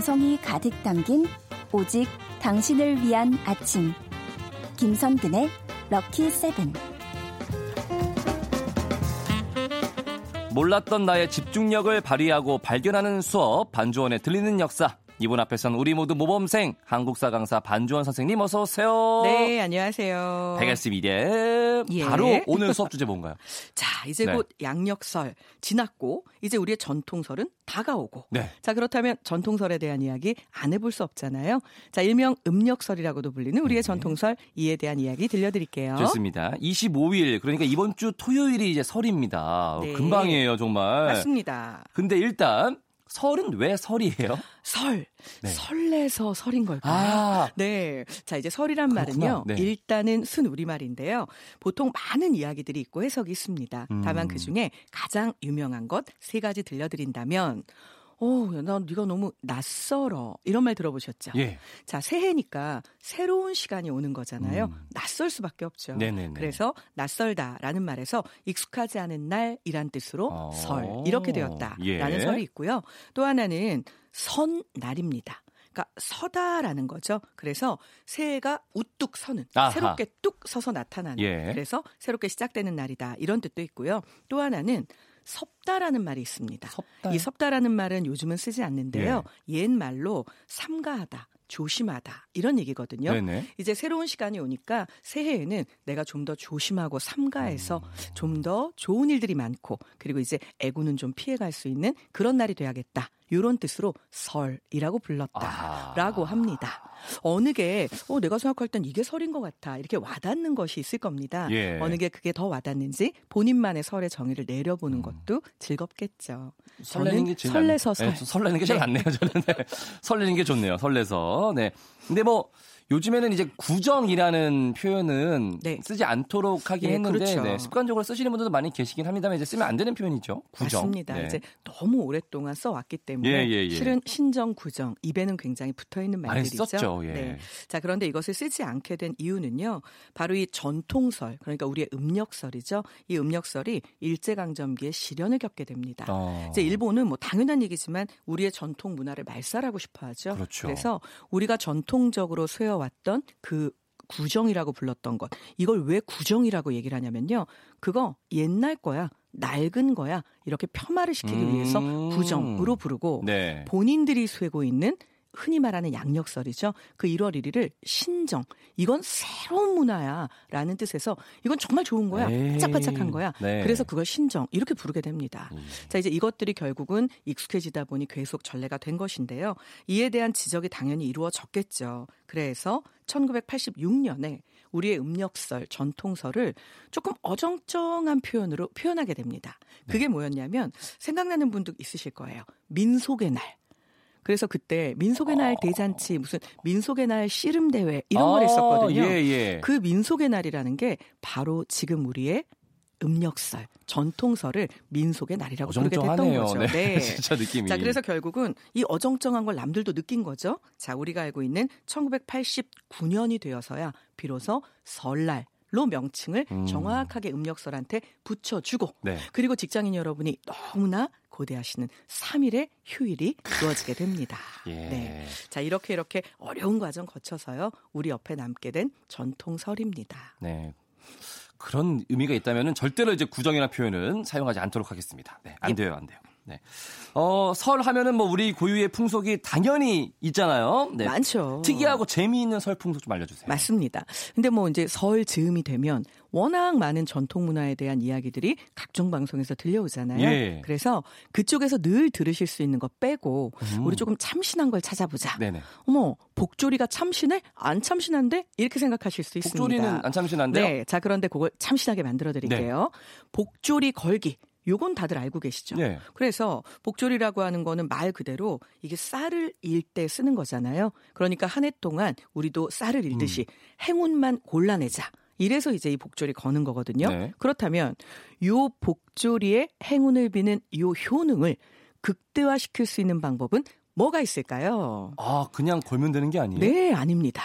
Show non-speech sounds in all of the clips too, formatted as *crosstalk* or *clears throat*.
정성이 가득 담긴 오직 당신을 위한 아침. 김선근의 럭키 세븐. 몰랐던 나의 집중력을 발휘하고 발견하는 수업 반주원의 들리는 역사 이분 앞에선 우리 모두 모범생 한국사 강사 반주원 선생님 어서 오세요. 네, 안녕하세요. 백일습 일 예. 바로 오늘 수업 주제 뭔가요? *laughs* 자, 이제 네. 곧 양력설 지났고 이제 우리의 전통설은 다가오고. 네. 자, 그렇다면 전통설에 대한 이야기 안 해볼 수 없잖아요. 자, 일명 음력설이라고도 불리는 우리의 전통설 이에 대한 이야기 들려드릴게요. 네. 좋습니다. 25일 그러니까 이번 주 토요일이 이제 설입니다. 네. 금방이에요 정말. 맞습니다. 근데 일단 설은 왜 설이에요? 설. 네. 설레서 설인 걸까요? 아. 네. 자, 이제 설이란 그렇구나. 말은요. 네. 일단은 순 우리말인데요. 보통 많은 이야기들이 있고 해석이 있습니다. 음. 다만 그 중에 가장 유명한 것 세 가지 들려드린다면 어, 야, 나 네가 너무 낯설어. 이런 말 들어보셨죠? 예. 자, 새해니까 새로운 시간이 오는 거잖아요. 음. 낯설 수밖에 없죠. 네네네. 그래서 낯설다라는 말에서 익숙하지 않은 날이란 뜻으로 어. 설 이렇게 되었다라는 예. 설이 있고요. 또 하나는 선 날입니다. 그러니까 서다라는 거죠. 그래서 새해가 우뚝 서는 아하. 새롭게 뚝 서서 나타나는 예. 그래서 새롭게 시작되는 날이다 이런 뜻도 있고요. 또 하나는 섭다라는 말이 있습니다. 섭다요? 이 섭다라는 말은 요즘은 쓰지 않는데요. 옛 말로 삼가하다, 조심하다 이런 얘기거든요. 네네. 이제 새로운 시간이 오니까 새해에는 내가 좀 더 조심하고 삼가해서 음. 좀더 좋은 일들이 많고 그리고 이제 애구는 좀 피해갈 수 있는 그런 날이 돼야겠다. 이런 뜻으로 설이라고 불렀다라고 아하. 합니다. 어느 게 어, 내가 생각할 땐 이게 설인 것 같아 이렇게 와닿는 것이 있을 겁니다. 예. 어느 게 그게 더 와닿는지 본인만의 설의 정의를 내려보는 음. 것도 즐겁겠죠. 설레는 게 제일 설레서 낫- 설. 네, 저 설레는 게 제일 낫네요. 저는 네. *laughs* 설레는 게 좋네요. 설레서. 네. 근데 뭐 요즘에는 이제 구정이라는 표현은 네. 쓰지 않도록 하긴 네, 했는데 그렇죠. 네, 습관적으로 쓰시는 분들도 많이 계시긴 합니다만 이제 쓰면 안 되는 표현이죠. 구정. 맞습니다. 네. 이제 너무 오랫동안 써왔기 때문에 예, 예, 예. 실은 신정, 구정 입에는 굉장히 붙어 있는 많이 말들이죠. 썼죠, 예. 네. 자 그런데 이것을 쓰지 않게 된 이유는요. 바로 이 전통설 그러니까 우리의 음력설이죠. 이 음력설이 일제강점기에 시련을 겪게 됩니다. 어. 이제 일본은 뭐 당연한 얘기지만 우리의 전통 문화를 말살하고 싶어하죠. 그렇죠. 래서 우리가 전통적으로 쇠어 왔던 그 구정이라고 불렀던 것 이걸 왜 구정이라고 얘기를 하냐면요. 그거 옛날 거야. 낡은 거야. 이렇게 폄하를 시키기 음. 위해서 구정으로 부르고 네. 본인들이 쇠고 있는 흔히 말하는 양력설이죠. 그 1월 1일을 신정. 이건 새로운 문화야라는 뜻에서 이건 정말 좋은 거야. 에이. 반짝반짝한 거야. 네. 그래서 그걸 신정 이렇게 부르게 됩니다. 음. 자, 이제 이것들이 결국은 익숙해지다 보니 계속 전례가 된 것인데요. 이에 대한 지적이 당연히 이루어졌겠죠. 그래서 1986년에 우리의 음력설, 전통설을 조금 어정쩡한 표현으로 표현하게 됩니다. 그게 뭐였냐면 생각나는 분도 있으실 거예요. 민속의 날. 그래서 그때 민속의 날 대잔치 무슨 민속의 날 씨름 대회 이런 걸 아, 했었거든요. 예, 예. 그 민속의 날이라는 게 바로 지금 우리의 음력설, 전통설을 민속의 날이라고 부르게 됐던. 거죠. 네. *laughs* 진짜 느낌이. 자, 그래서 결국은 이 어정쩡한 걸 남들도 느낀 거죠. 자, 우리가 알고 있는 1989년이 되어서야 비로소 설날 로 명칭을 음. 정확하게 음력설한테 붙여주고 네. 그리고 직장인 여러분이 너무나 고대하시는 3일의 휴일이 이루어지게 됩니다. 예. 네. 자, 이렇게 이렇게 어려운 과정 거쳐서요. 우리 옆에 남게 된 전통설입니다. 네. 그런 의미가 있다면은 절대로 이제 구정이나 표현은 사용하지 않도록 하겠습니다. 네, 안 예. 돼요, 안 돼요. 네. 어, 설 하면은 뭐 우리 고유의 풍속이 당연히 있잖아요. 네. 많죠. 특이하고 재미있는 설 풍속 좀 알려주세요. 맞습니다. 근데 뭐 이제 설 즈음이 되면 워낙 많은 전통 문화에 대한 이야기들이 각종 방송에서 들려오잖아요. 예. 그래서 그쪽에서 늘 들으실 수 있는 거 빼고 음. 우리 조금 참신한 걸 찾아보자. 네네. 어머, 복조리가 참신해? 안 참신한데? 이렇게 생각하실 수 있습니다. 복조리는 안 참신한데요. 네. 자, 그런데 그걸 참신하게 만들어 드릴게요. 복조리 걸기. 요건 다들 알고 계시죠? 네. 그래서 복조리라고 하는 거는 말 그대로 이게 쌀을 일 때 쓰는 거잖아요. 그러니까 한 해 동안 우리도 쌀을 일듯이 음. 행운만 골라내자. 이래서 이제 이 복조리 거는 거거든요. 네. 그렇다면 요 복조리의 행운을 비는 요 효능을 극대화시킬 수 있는 방법은 뭐가 있을까요? 아, 그냥 걸면 되는 게 아니에요? 네, 아닙니다.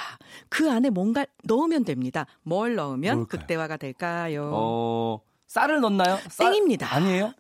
그 안에 뭔가 넣으면 됩니다. 뭘 넣으면 뭘까요? 극대화가 될까요? 어, 쌀을 넣나요? 쌀- 땡입니다. 아니에요?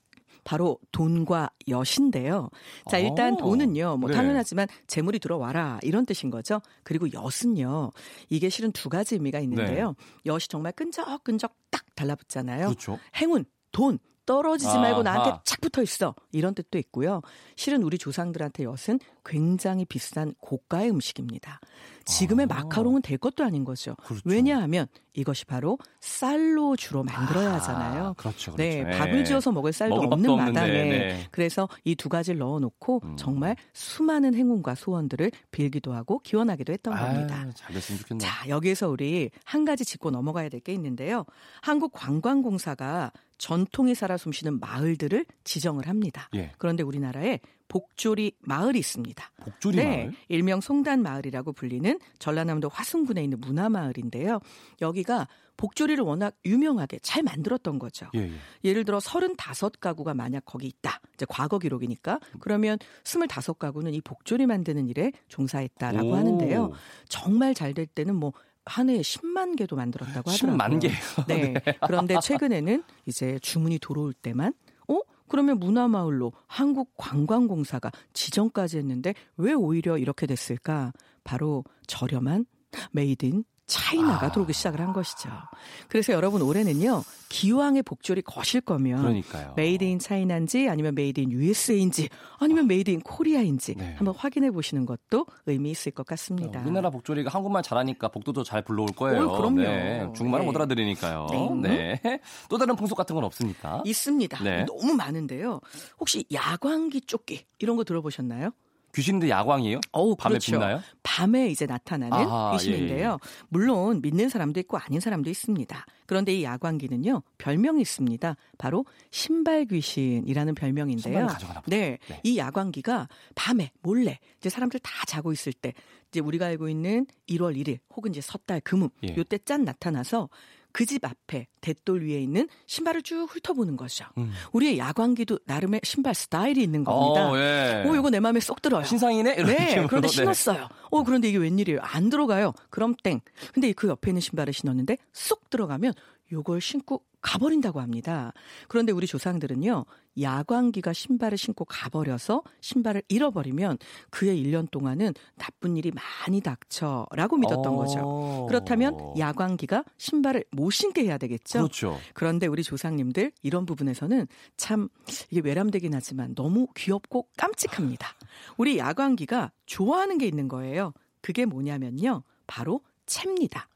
바로 돈과 엿인데요. 자, 일단 오, 돈은요, 뭐 네. 당연하지만 재물이 들어와라 이런 뜻인 거죠. 그리고 엿은요, 이게 실은 두 가지 의미가 있는데요. 엿이 정말 끈적끈적 딱 달라붙잖아요. 그렇죠. 행운, 돈 떨어지지 말고. 나한테 착 붙어 있어. 이런 뜻도 있고요. 실은 우리 조상들한테 엿은 굉장히 비싼 고가의 음식입니다. 지금의 아. 마카롱은 될 것도 아닌 거죠. 그렇죠. 왜냐하면 이것이 바로 쌀로 주로 만들어야 하잖아요. 아, 그렇죠, 그렇죠. 네, 네. 밥을 지어서 먹을 쌀도 먹을 없는 마당에 네. 그래서 이 두 가지를 넣어놓고 음. 정말 수많은 행운과 소원들을 빌기도 하고 기원하기도 했던 겁니다. 아, 잘 됐으면 좋겠네. 자, 여기에서 우리 한 가지 짚고 넘어가야 될 게 있는데요. 한국관광공사가 전통이 살아 숨쉬는 마을들을 지정을 합니다. 예. 그런데 우리나라에 복조리 마을이 있습니다. 복조리 네, 마을. 일명 송단 마을이라고 불리는 전라남도 화순군에 있는 문화 마을인데요. 여기가 복조리를 워낙 유명하게 잘 만들었던 거죠. 예, 예. 예 를 들어 35가구가 만약 거기 있다. 이제 과거 기록이니까. 그러면 25가구는 이 복조리 만드는 일에 종사했다라고 오. 하는데요. 정말 잘 될 때는 뭐 한 해에 10만 개도 만들었다고 하더라고요. 10만 개. *laughs* 네. 그런데 최근에는 이제 주문이 들어올 때만 어? 그러면 문화마을로 한국관광공사가 지정까지 했는데 왜 오히려 이렇게 됐을까? 바로 저렴한 made in China가 아. 들어오기 시작을 한 것이죠. 그래서 여러분 올해는요. 기왕에 복조리 거실 거면 그러니까요. made in China인지 아니면 made in USA인지 아니면 made in Korea인지 네. 한번 확인해 보시는 것도 의미 있을 것 같습니다. 우리나라 복조리가 한국말 잘하니까 복도도 잘 불러올 거예요. 어, 그럼요. 네, 중국말은 네. 못 알아들으니까요. 네. 네. 또 다른 풍속 같은 건 없습니까? 있습니다. 네. 너무 많은데요. 혹시 야광귀 쫓기 이런 거 들어보셨나요? 귀신인데 야광이에요? 어우, 밤에 그렇죠. 빛나요? 밤에 이제 나타나는 아하, 귀신인데요. 예, 예. 물론 믿는 사람도 있고 아닌 사람도 있습니다. 그런데 이 야광귀는요 별명이 있습니다. 바로 신발 귀신이라는 별명인데요. 네, 네. 이 야광기가 밤에 몰래 이제 사람들 다 자고 있을 때 이제 우리가 알고 있는 1월 1일 혹은 이제 섣달 금음 예. 요때 짠 나타나서 그 집 앞에 대돌 위에 있는 신발을 쭉 훑어보는 거죠. 음. 우리의 야광기도 나름의 신발 스타일이 있는 겁니다. 어, 예. 오, 이거 내 마음에 쏙 들어요. 신상이네? 네. 그런데 네. 신었어요. 어, 그런데 이게 웬일이에요? 안 들어가요. 그럼 땡. 근데 그 옆에 있는 신발을 신었는데 쏙 들어가면 요걸 신고 가버린다고 합니다. 그런데 우리 조상들은요, 야광기가 신발을 신고 가버려서 신발을 잃어버리면 그의 1년 동안은 나쁜 일이 많이 닥쳐라고 믿었던 거죠. 어. 그렇다면 야광기가 신발을 못 신게 해야 되겠죠. 그렇죠. 그런데 우리 조상님들 이런 부분에서는 참 이게 외람되긴 하지만 너무 귀엽고 깜찍합니다. 우리 야광기가 좋아하는 게 있는 거예요. 그게 뭐냐면요. 바로 채입니다.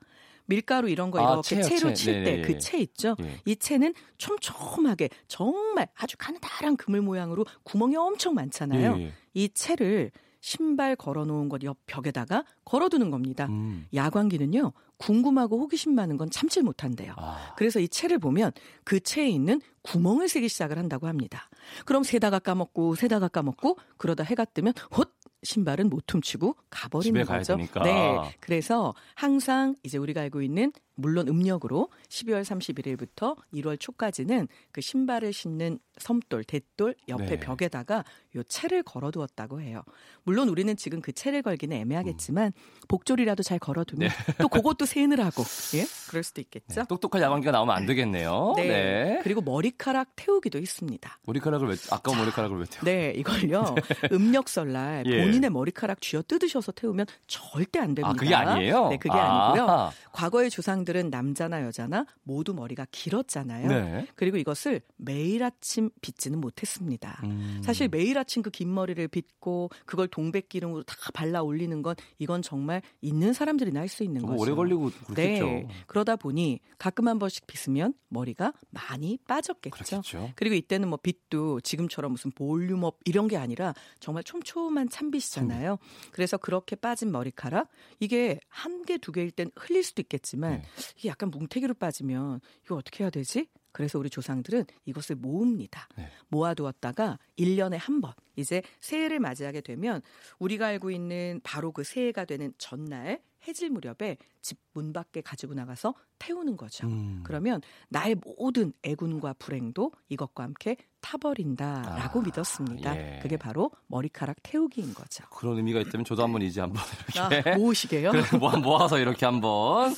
밀가루 이런 거 아, 이렇게 채로 채. 칠때 네네네. 그채 있죠. 예. 이 채는 촘촘하게 정말 아주 가느다란 그물 모양으로 구멍이 엄청 많잖아요. 예, 예. 이 채를 신발 걸어 놓은 것 옆 벽에다가 걸어두는 겁니다. 음. 야광기는요. 궁금하고 호기심 많은 건 참질 못한대요. 아. 그래서 이 채를 보면 그 채에 있는 구멍을 세기 시작을 한다고 합니다. 그럼 세다가 까먹고 세다가 까먹고 그러다 해가 뜨면 헛 신발은 못 훔치고 가버리는 거죠. 되니까. 네. 그래서 항상 이제 우리가 알고 있는 물론 음력으로 12월 31일부터 1월 초까지는 그 신발을 신는 섬돌, 대돌 옆에 네. 벽에다가 요 채를 걸어두었다고 해요. 물론 우리는 지금 그 채를 걸기는 애매하겠지만 복졸이라도 잘 걸어두면 또 그것도 세느라고 예 그럴 수도 있겠죠. 네, 똑똑한 야광기가 나오면 안 되겠네요. 네. 네. 그리고 머리카락 태우기도 있습니다. 머리카락을 왜, 아까운 머리카락을 왜 태워? 네, 이걸요. *laughs* 음력 설날 예. 본인의 머리카락 쥐어 뜯으셔서 태우면 절대 안 됩니다. 아, 그게 아니에요? 네, 그게 아. 아. 니고요 과거의 조상들 은 남자나 여자나 모두 머리가 길었잖아요. 네. 그리고 이것을 매일 아침 빗지는 못했습니다. 음. 사실 매일 아침 그 긴 머리를 빗고 그걸 동백기름으로 다 발라 올리는 건 이건 정말 있는 사람들이나 할 수 있는 거죠. 오래 걸리고 그렇겠죠. 네. 그러다 보니 가끔 한 번씩 빗으면 머리가 많이 빠졌겠죠. 그렇겠죠. 그리고 이때는 뭐 빗도 지금처럼 무슨 볼륨업 이런 게 아니라 정말 촘촘한 참빗이잖아요. 그래서 그렇게 빠진 머리카락 이게 한 개 두 개일 땐 흘릴 수도 있겠지만 네. 이게 약간 뭉태기로 빠지면 이거 어떻게 해야 되지? 그래서 우리 조상들은 이것을 모읍니다. 네. 모아두었다가 1년에 한 번, 이제 새해를 맞이하게 되면 우리가 알고 있는 바로 그 새해가 되는 전날 해질 무렵에 집 문 밖에 가지고 나가서 태우는 거죠. 음. 그러면 나의 모든 애군과 불행도 이것과 함께 타버린다라고 아, 믿었습니다. 예. 그게 바로 머리카락 태우기인 거죠. 그런 의미가 있다면 저도 한번 이제 한번 아, 이렇게 *laughs* 모으시게요? 그래, 모아, 모아서 이렇게 한번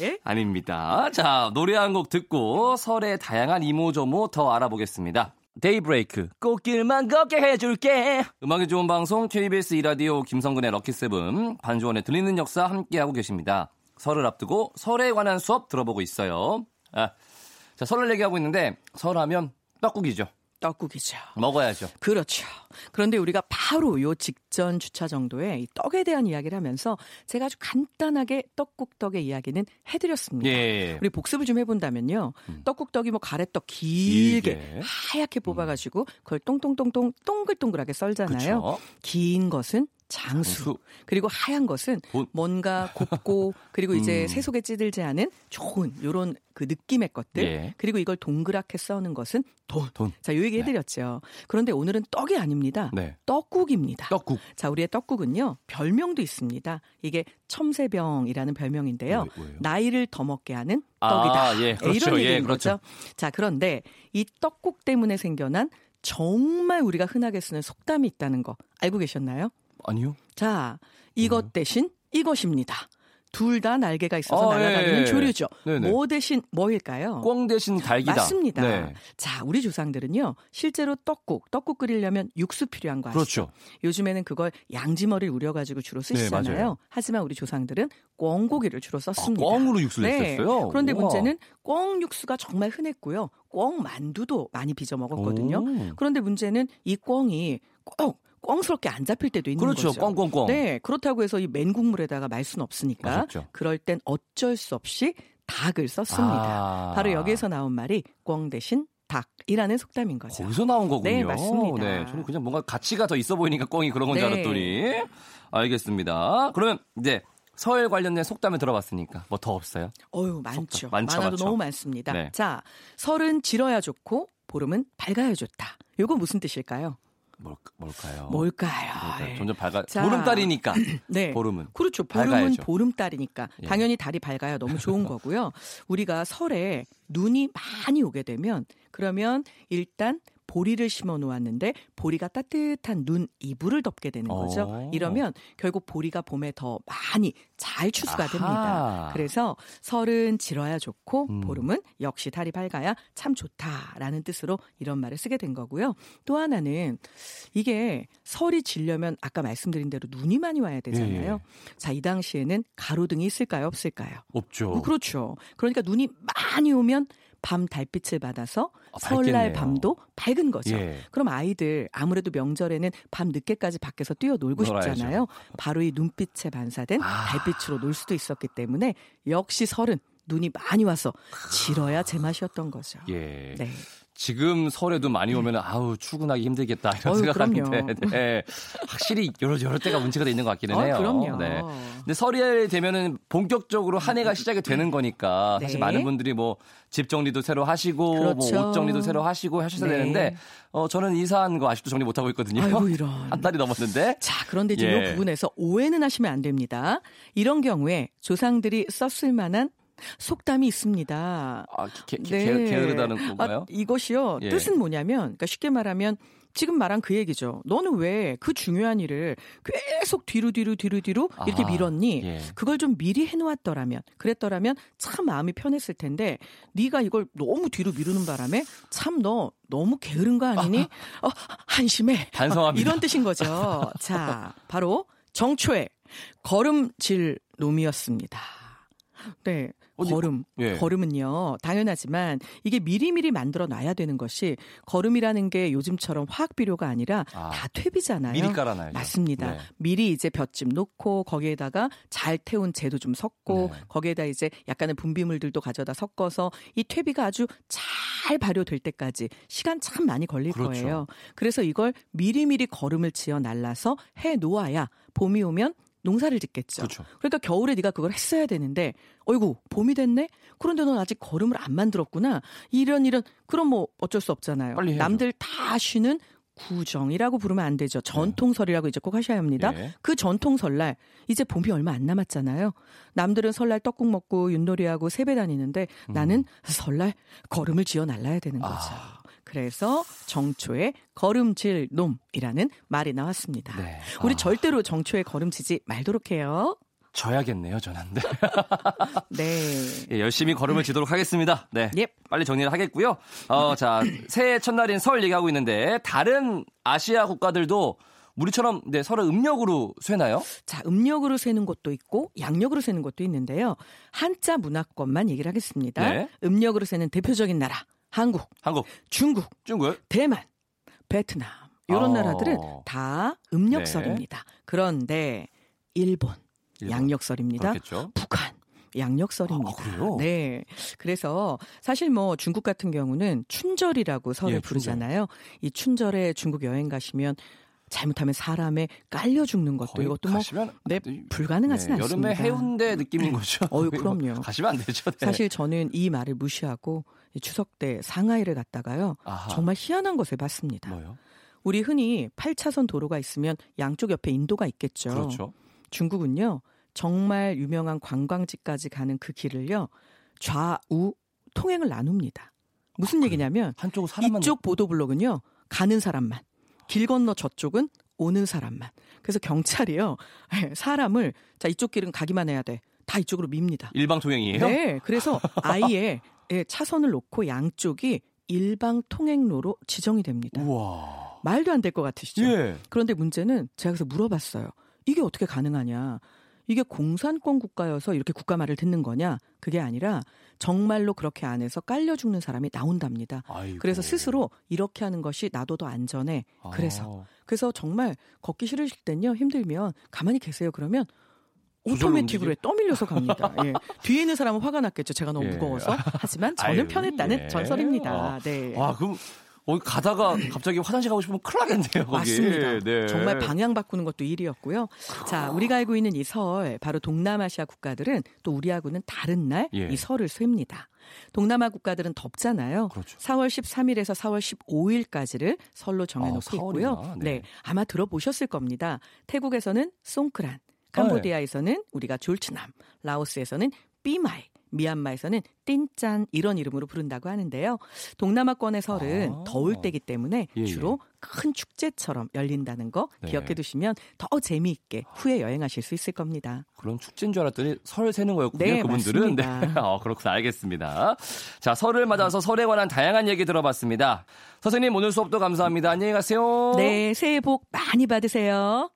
네. 아닙니다. 자, 노래 한 곡 듣고 설의 다양한 이모저모 더 알아보겠습니다. 데이브레이크. 꽃길만 걷게 해줄게. 음악이 좋은 방송 KBS 2라디오 김성근의 럭키세븐. 반주원의 들리는 역사 함께하고 계십니다. 설을 앞두고 설에 관한 수업 들어보고 있어요. 아, 자 설을 얘기하고 있는데 설하면 떡국이죠 떡국이죠. 먹어야죠. 그렇죠. 그런데 우리가 바로 요 직전 주차 정도에 이 떡에 대한 이야기를 하면서 제가 아주 간단하게 떡국떡의 이야기는 해드렸습니다. 예. 우리 복습을 좀 해본다면요. 음. 떡국떡이 뭐 가래떡 길게, 길게. 하얗게 뽑아가지고 그걸 똥똥똥똥 동글동글하게 썰잖아요. 그쵸? 긴 것은 장수. 장수. 그리고 하얀 것은 돈. 뭔가 곱고 *laughs* 그리고 이제 음. 새속에 찌들지 않은 좋은 요런 그 느낌의 것들. 예. 그리고 이걸 동그랗게 써는 것은 돈. 돈. 자, 요 얘기 네. 해드렸죠. 네. 그런데 오늘은 떡이 아닙니다. 네. 떡국입니다. 떡국. 자, 우리의 떡국은요, 별명도 있습니다. 이게 첨세병이라는 별명인데요. 왜, 나이를 더 먹게 하는 아, 떡이다. 아, 예, 그렇죠. 이런 얘기인 예, 그렇죠. 거죠. 자, 그런데 이 떡국 때문에 생겨난 정말 우리가 흔하게 쓰는 속담이 있다는 거 알고 계셨나요? 아니요. 자, 이것 대신 이것입니다. 둘 다 날개가 있어서 아, 날아다니는 예. 조류죠. 네네. 뭐 대신 뭐일까요? 꽝 대신 달기다. 맞습니다. 네. 자, 우리 조상들은요. 실제로 떡국, 떡국 끓이려면 육수 필요한 거 아시죠? 그렇죠. 요즘에는 그걸 양지머리를 우려 가지고 주로 네, 쓰시잖아요. 네, 하지만 우리 조상들은 꽝고기를 주로 썼습니다. 아, 꽝으로 육수를 네. 냈어요? 그런데 우와. 문제는 꽝 육수가 정말 흔했고요. 꽝 만두도 많이 빚어 먹었거든요. 오. 그런데 문제는 이 꽝이 꼭 꽝스럽게 안 잡힐 때도 있는 그렇죠. 거죠. 꽝꽝꽝. 네, 그렇다고 해서 이 맨 국물에다가 말 수는 없으니까 맞았죠. 그럴 땐 어쩔 수 없이 닭을 썼습니다. 아. 바로 여기에서 나온 말이 꽝 대신 닭이라는 속담인 거죠. 거기서 나온 거군요. 네, 맞습니다. 네, 저는 그냥 뭔가 가치가 더 있어 보이니까 꽝이 그런 건줄 네. 알았더니 알겠습니다. 그러면 이제 설 관련된 속담을 들어봤으니까 뭐 더 없어요? 어유 많죠. 많죠, 많아도 많죠. 너무 많습니다. 네. 자, 설은 지러야 좋고 보름은 밝아야 좋다. 요거 무슨 뜻일까요? 뭘, 뭘까요? 뭘까요? 네. 점점 밝아. 자, 보름달이니까. *clears throat* 네. 보름은. 그렇죠. 보름은 밝아야죠. 보름달이니까. 예. 당연히 달이 밝아야 너무 좋은 *laughs* 거고요. 우리가 설에 눈이 많이 오게 되면 그러면 일단 보리를 심어 놓았는데 보리가 따뜻한 눈 이불을 덮게 되는 거죠. 오. 어. 이러면 결국 보리가 봄에 더 많이 잘 추수가 아하. 됩니다. 그래서 설은 지러야 좋고 음. 보름은 역시 달이 밝아야 참 좋다라는 뜻으로 이런 말을 쓰게 된 거고요. 또 하나는 이게 설이 지려면 아까 말씀드린 대로 눈이 많이 와야 되잖아요. 예. 예. 자, 이 당시에는 가로등이 있을까요, 없을까요? 없죠. 어, 그렇죠. 그러니까 눈이 많이 오면 밤 달빛을 받아서 아, 설날 밤도 밝은 거죠. 예. 그럼 아이들 아무래도 명절에는 밤 늦게까지 밖에서 뛰어 놀고 싶잖아요. 바로 이 눈빛에 반사된 아. 달빛으로 놀 수도 있었기 때문에 역시 설은 눈이 많이 와서 지러야 제맛이었던 거죠. 예. 네. 지금 설에도 많이 오면 아우 출근하기 힘들겠다 이런 생각하는데 *laughs* 네. 확실히 여러 여러 때가 문제가 있는 것 같기는 해요. 어, 그럼요. 네. 근데 설이 되면은 본격적으로 한 해가 시작이 되는 거니까 사실 네. 많은 분들이 뭐 집 정리도 새로 하시고 뭐 그렇죠. 뭐옷 정리도 새로 하시고 하셔야 네. 되는데 어 저는 이사한 거 아직도 정리 못 하고 있거든요. 아이고 이런. *laughs* 한 달이 넘었는데. 자, 그런데 지금 예. 이 부분에서 오해는 하시면 안 됩니다. 이런 경우에 조상들이 썼을 만한 속담이 있습니다. 아, 게, 게, 네. 게으르다는 건가요? 아, 이것이요. 예. 뜻은 뭐냐면, 그러니까 쉽게 말하면 지금 말한 그 얘기죠. 너는 왜 그 중요한 일을 계속 뒤로 뒤로 뒤로 뒤로 이렇게 아, 밀었니? 예. 그걸 좀 미리 해놓았더라면, 그랬더라면 참 마음이 편했을 텐데, 네가 이걸 너무 뒤로 미루는 바람에 참 너 너무 게으른 거 아니니? 어, 한심해. 반성합니다. 어, 이런 뜻인 거죠. *laughs* 자, 바로 정초의 걸음질 놈이었습니다. 네. 걸음. 예. 걸음은요, 당연하지만 이게 미리미리 만들어 놔야 되는 것이 걸음이라는 게 요즘처럼 화학 비료가 아니라 아, 다 퇴비잖아요. 미리 깔아놔요. 맞습니다. 네. 미리 이제 볏짚 놓고 거기에다가 잘 태운 재도 좀 섞고 네. 거기에다 이제 약간의 분비물들도 가져다 섞어서 이 퇴비가 아주 잘 발효될 때까지 시간 참 많이 걸릴 그렇죠. 거예요. 그래서 이걸 미리미리 걸음을 지어 날라서 해 놓아야 봄이 오면 농사를 짓겠죠. 그렇죠. 그러니까 겨울에 네가 그걸 했어야 되는데 어이구 봄이 됐네. 그런데 넌 아직 걸음을 안 만들었구나. 이런 이런 그럼 뭐 어쩔 수 없잖아요. 남들 다 쉬는 구정이라고 부르면 안 되죠. 전통설이라고 이제 꼭 하셔야 합니다. 네. 그 전통 설날 이제 봄이 얼마 안 남았잖아요. 남들은 설날 떡국 먹고 윷놀이하고 세배 다니는데 음. 나는 설날 걸음을 지어 날라야 되는 거죠. 아. 그래서 정초의 걸음질 놈이라는 말이 나왔습니다. 네. 우리 아. 절대로 정초에 걸음치지 말도록 해요. 져야겠네요, 저는. 네. *laughs* 네. 예, 열심히 걸음을 지도록 하겠습니다. 네. 예. 빨리 정리를 하겠고요. 어, 자, 새해 첫날인 설 얘기하고 있는데 다른 아시아 국가들도 우리처럼 네, 설을 음력으로 쇠나요? 자, 음력으로 세는 곳도 있고 양력으로 세는 곳도 있는데요. 한자 문화권만 얘기를 하겠습니다. 네. 음력으로 세는 대표적인 나라 한국, 한국, 중국, 중국. 대만, 베트남 이런 어. 나라들은 다 음력설입니다. 그런데 일본, 네. 일본. 양력설입니다. 그렇겠죠. 북한 양력설입니다. 아, 그래요? 네. 그래서 사실 뭐 중국 같은 경우는 춘절이라고 설을 예, 부르잖아요. 이 춘절에 중국 여행 가시면 잘못하면 사람에 깔려 죽는 것도 이것도 뭐 가시면 네, 이- 불가능하진 네, 않습니다. 여름에 해운대 느낌인 거죠. *laughs* 어유, *laughs* 그럼요. 뭐 가시면 안 되죠. 네. 사실 저는 이 말을 무시하고 이 추석 때 상하이를 갔다가요. 아하. 정말 희한한 것을 봤습니다. 뭐요? 우리 흔히 8차선 도로가 있으면 양쪽 옆에 인도가 있겠죠. 그렇죠. 중국은요. 정말 유명한 관광지까지 가는 그 길을요. 좌우 통행을 나눕니다. 무슨 아, 얘기냐면 한쪽은 사람만 이쪽 보도블록은요. 가는 사람만. 길 건너 저쪽은 오는 사람만. 그래서 경찰이요. 사람을 자 이쪽 길은 가기만 해야 돼. 다 이쪽으로 밉니다. 일방 통행이에요? 네. 그래서 아예 예, 차선을 놓고 양쪽이 일방 통행로로 지정이 됩니다. 우와. 말도 안 될 것 같으시죠? 예. 그런데 문제는 제가 그래서 물어봤어요. 이게 어떻게 가능하냐? 이게 공산권 국가여서 이렇게 국가 말을 듣는 거냐? 그게 아니라 정말로 그렇게 안에서 깔려 죽는 사람이 나온답니다. 아이고. 그래서 스스로 이렇게 하는 것이 나도 더 안전해. 그래서 아. 그래서 정말 걷기 싫으실 땐요 힘들면 가만히 계세요. 그러면 오토매틱으로 떠밀려서 갑니다. 예. *laughs* 뒤에 있는 사람은 화가 났겠죠. 제가 너무 예. 무거워서. 하지만 저는 아유, 편했다는 예. 전설입니다. 아. 네. 와, 그럼 어, 가다가 갑자기 화장실 가고 싶으면 큰일 나겠네요. 거기. 맞습니다. 네. 정말 방향 바꾸는 것도 일이었고요. 자, 우리가 알고 있는 이 설, 바로 동남아시아 국가들은 또 우리하고는 다른 날이 예. 설을 쐴니다. 동남아 국가들은 덥잖아요. 그렇죠. 4월 13일에서 4월 15일까지를 설로 정해놓고 아. 있고요. 네. 네, 아마 들어보셨을 겁니다. 태국에서는 송크란, 캄보디아에서는 우리가 졸츠남, 라오스에서는 삐마이, 미얀마에서는 띵짠 이런 이름으로 부른다고 하는데요. 동남아권의 설은 아. 더울 때기 때문에 예, 예. 주로 큰 축제처럼 열린다는 거 네. 기억해 두시면 더 재미있게 후에 여행하실 수 있을 겁니다. 그런 축제인 줄 알았더니 설 세는 거였군요. 네, 그분들은. 맞습니다. 네. *laughs* 어, 그렇구나. 알겠습니다. 자, 설을 맞아서 설에 관한 다양한 얘기 들어봤습니다. 선생님, 오늘 수업도 감사합니다. 안녕히 가세요. 네, 새해 복 많이 받으세요.